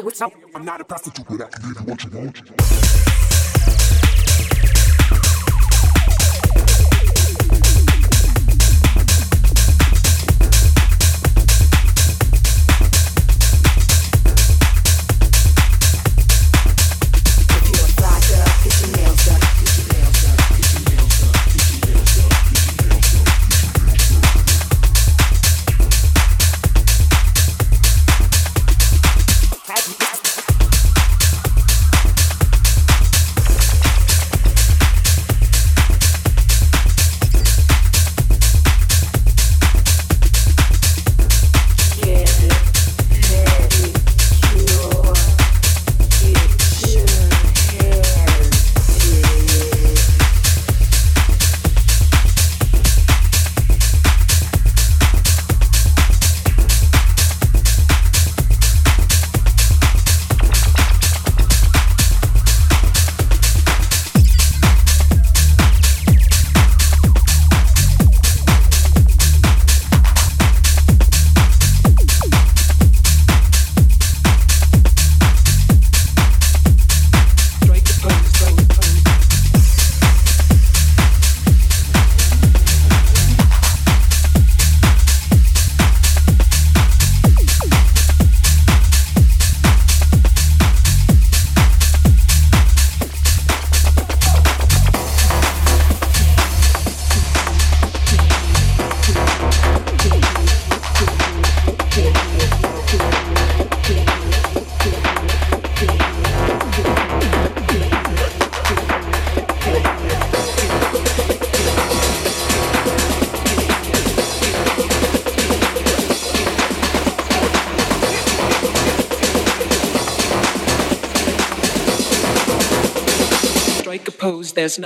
me what's up. I'm not a prostitute, but I can give you what you want.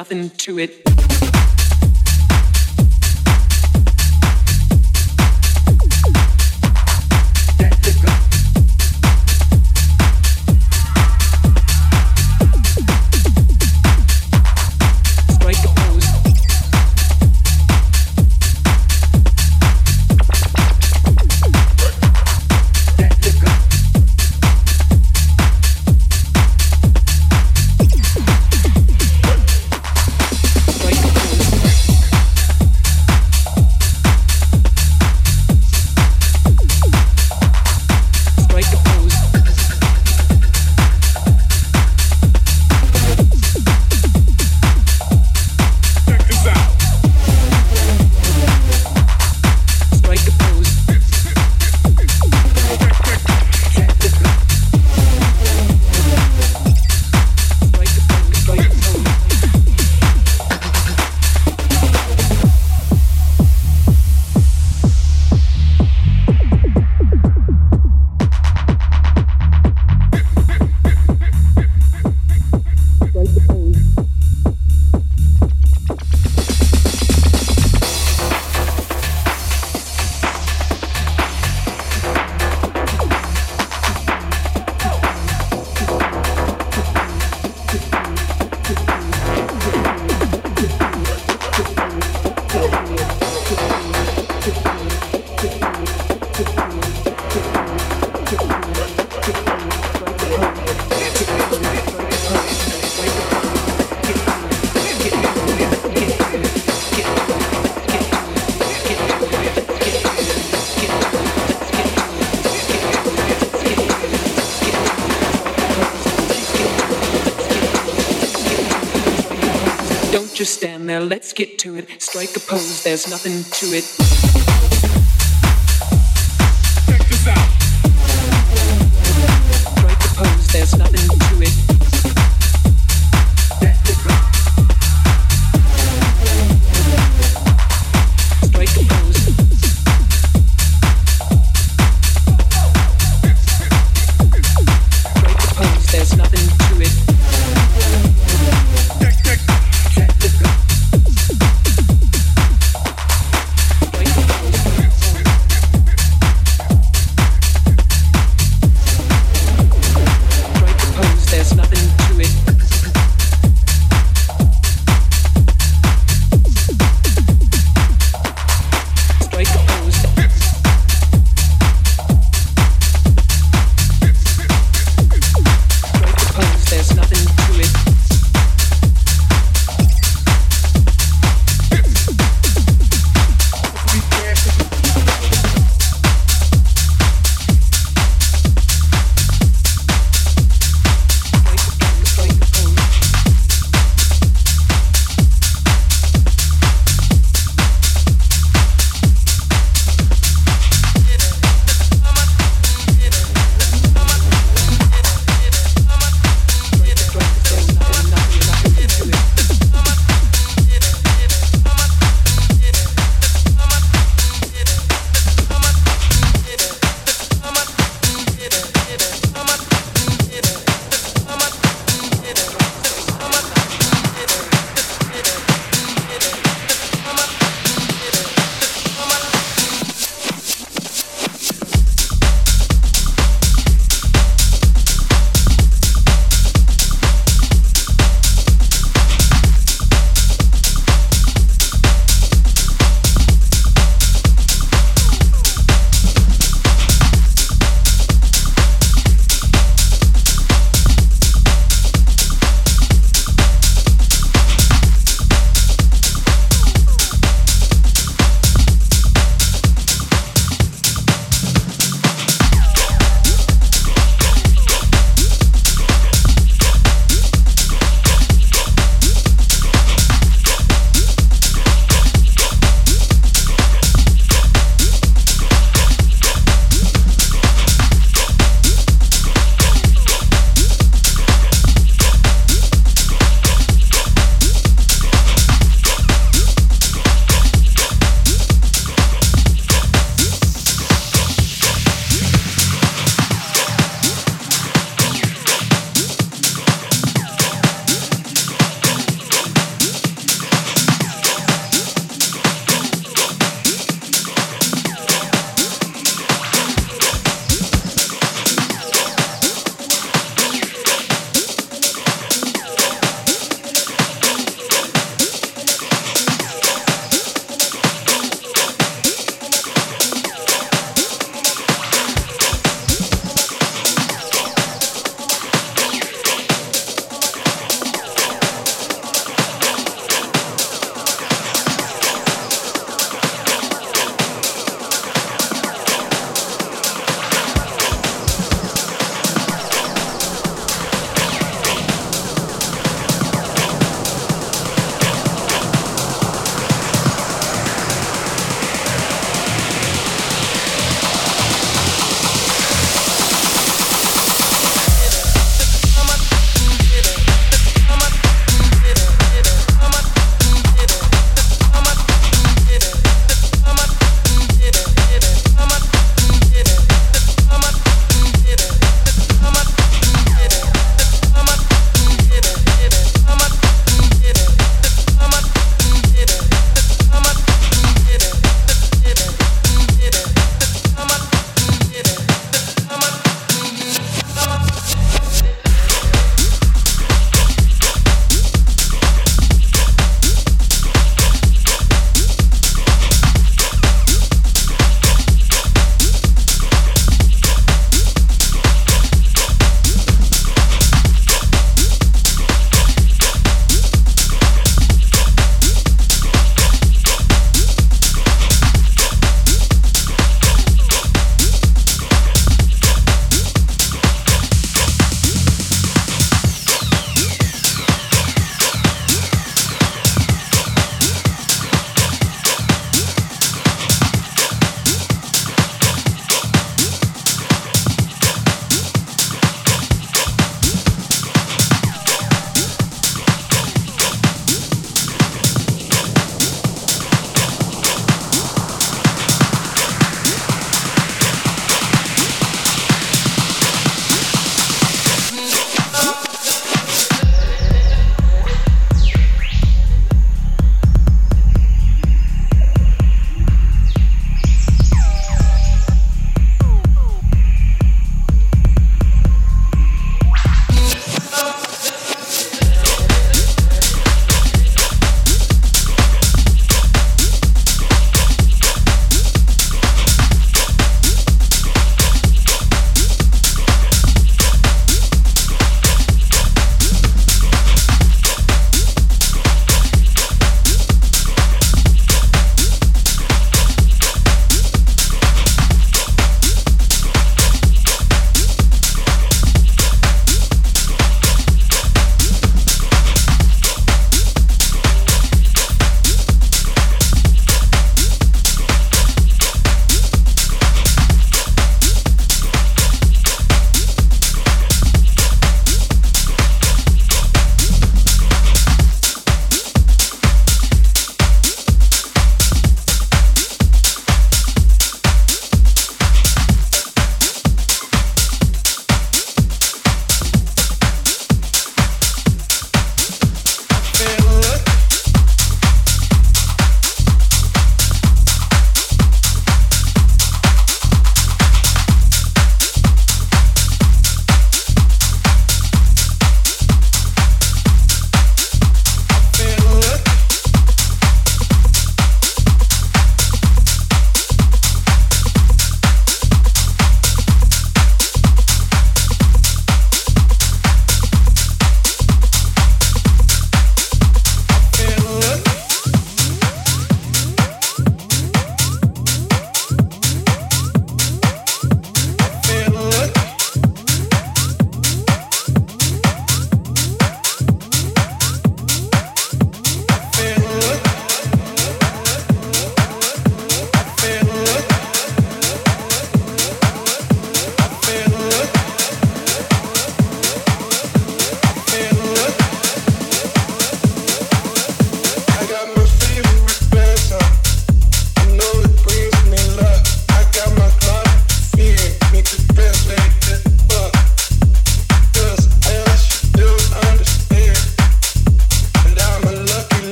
Nothing to it. Stand there, let's get to it. Strike a pose, there's nothing to it.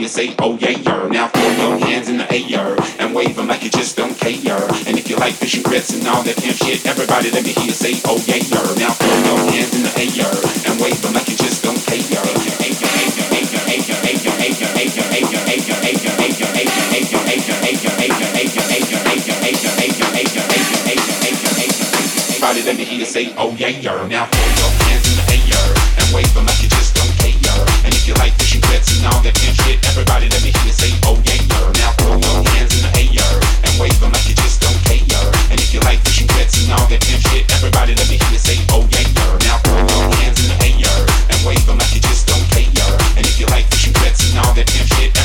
You say, oh yeah, yeah. Now throw your hands in the air and say, oh yeah, yeah. Now throw your hands in the air and wave them like you just don't care. And if you like fish and grits and all that pimp shit, everybody let me hear you say, oh yeah, yeah. Now throw your hands in the air and wave them like you just don't care. Everybody let me hear you say, oh yeah, yeah. Now throw your hands in the air and wave them like you just don't care. And if you like fish that Oh pimp shit,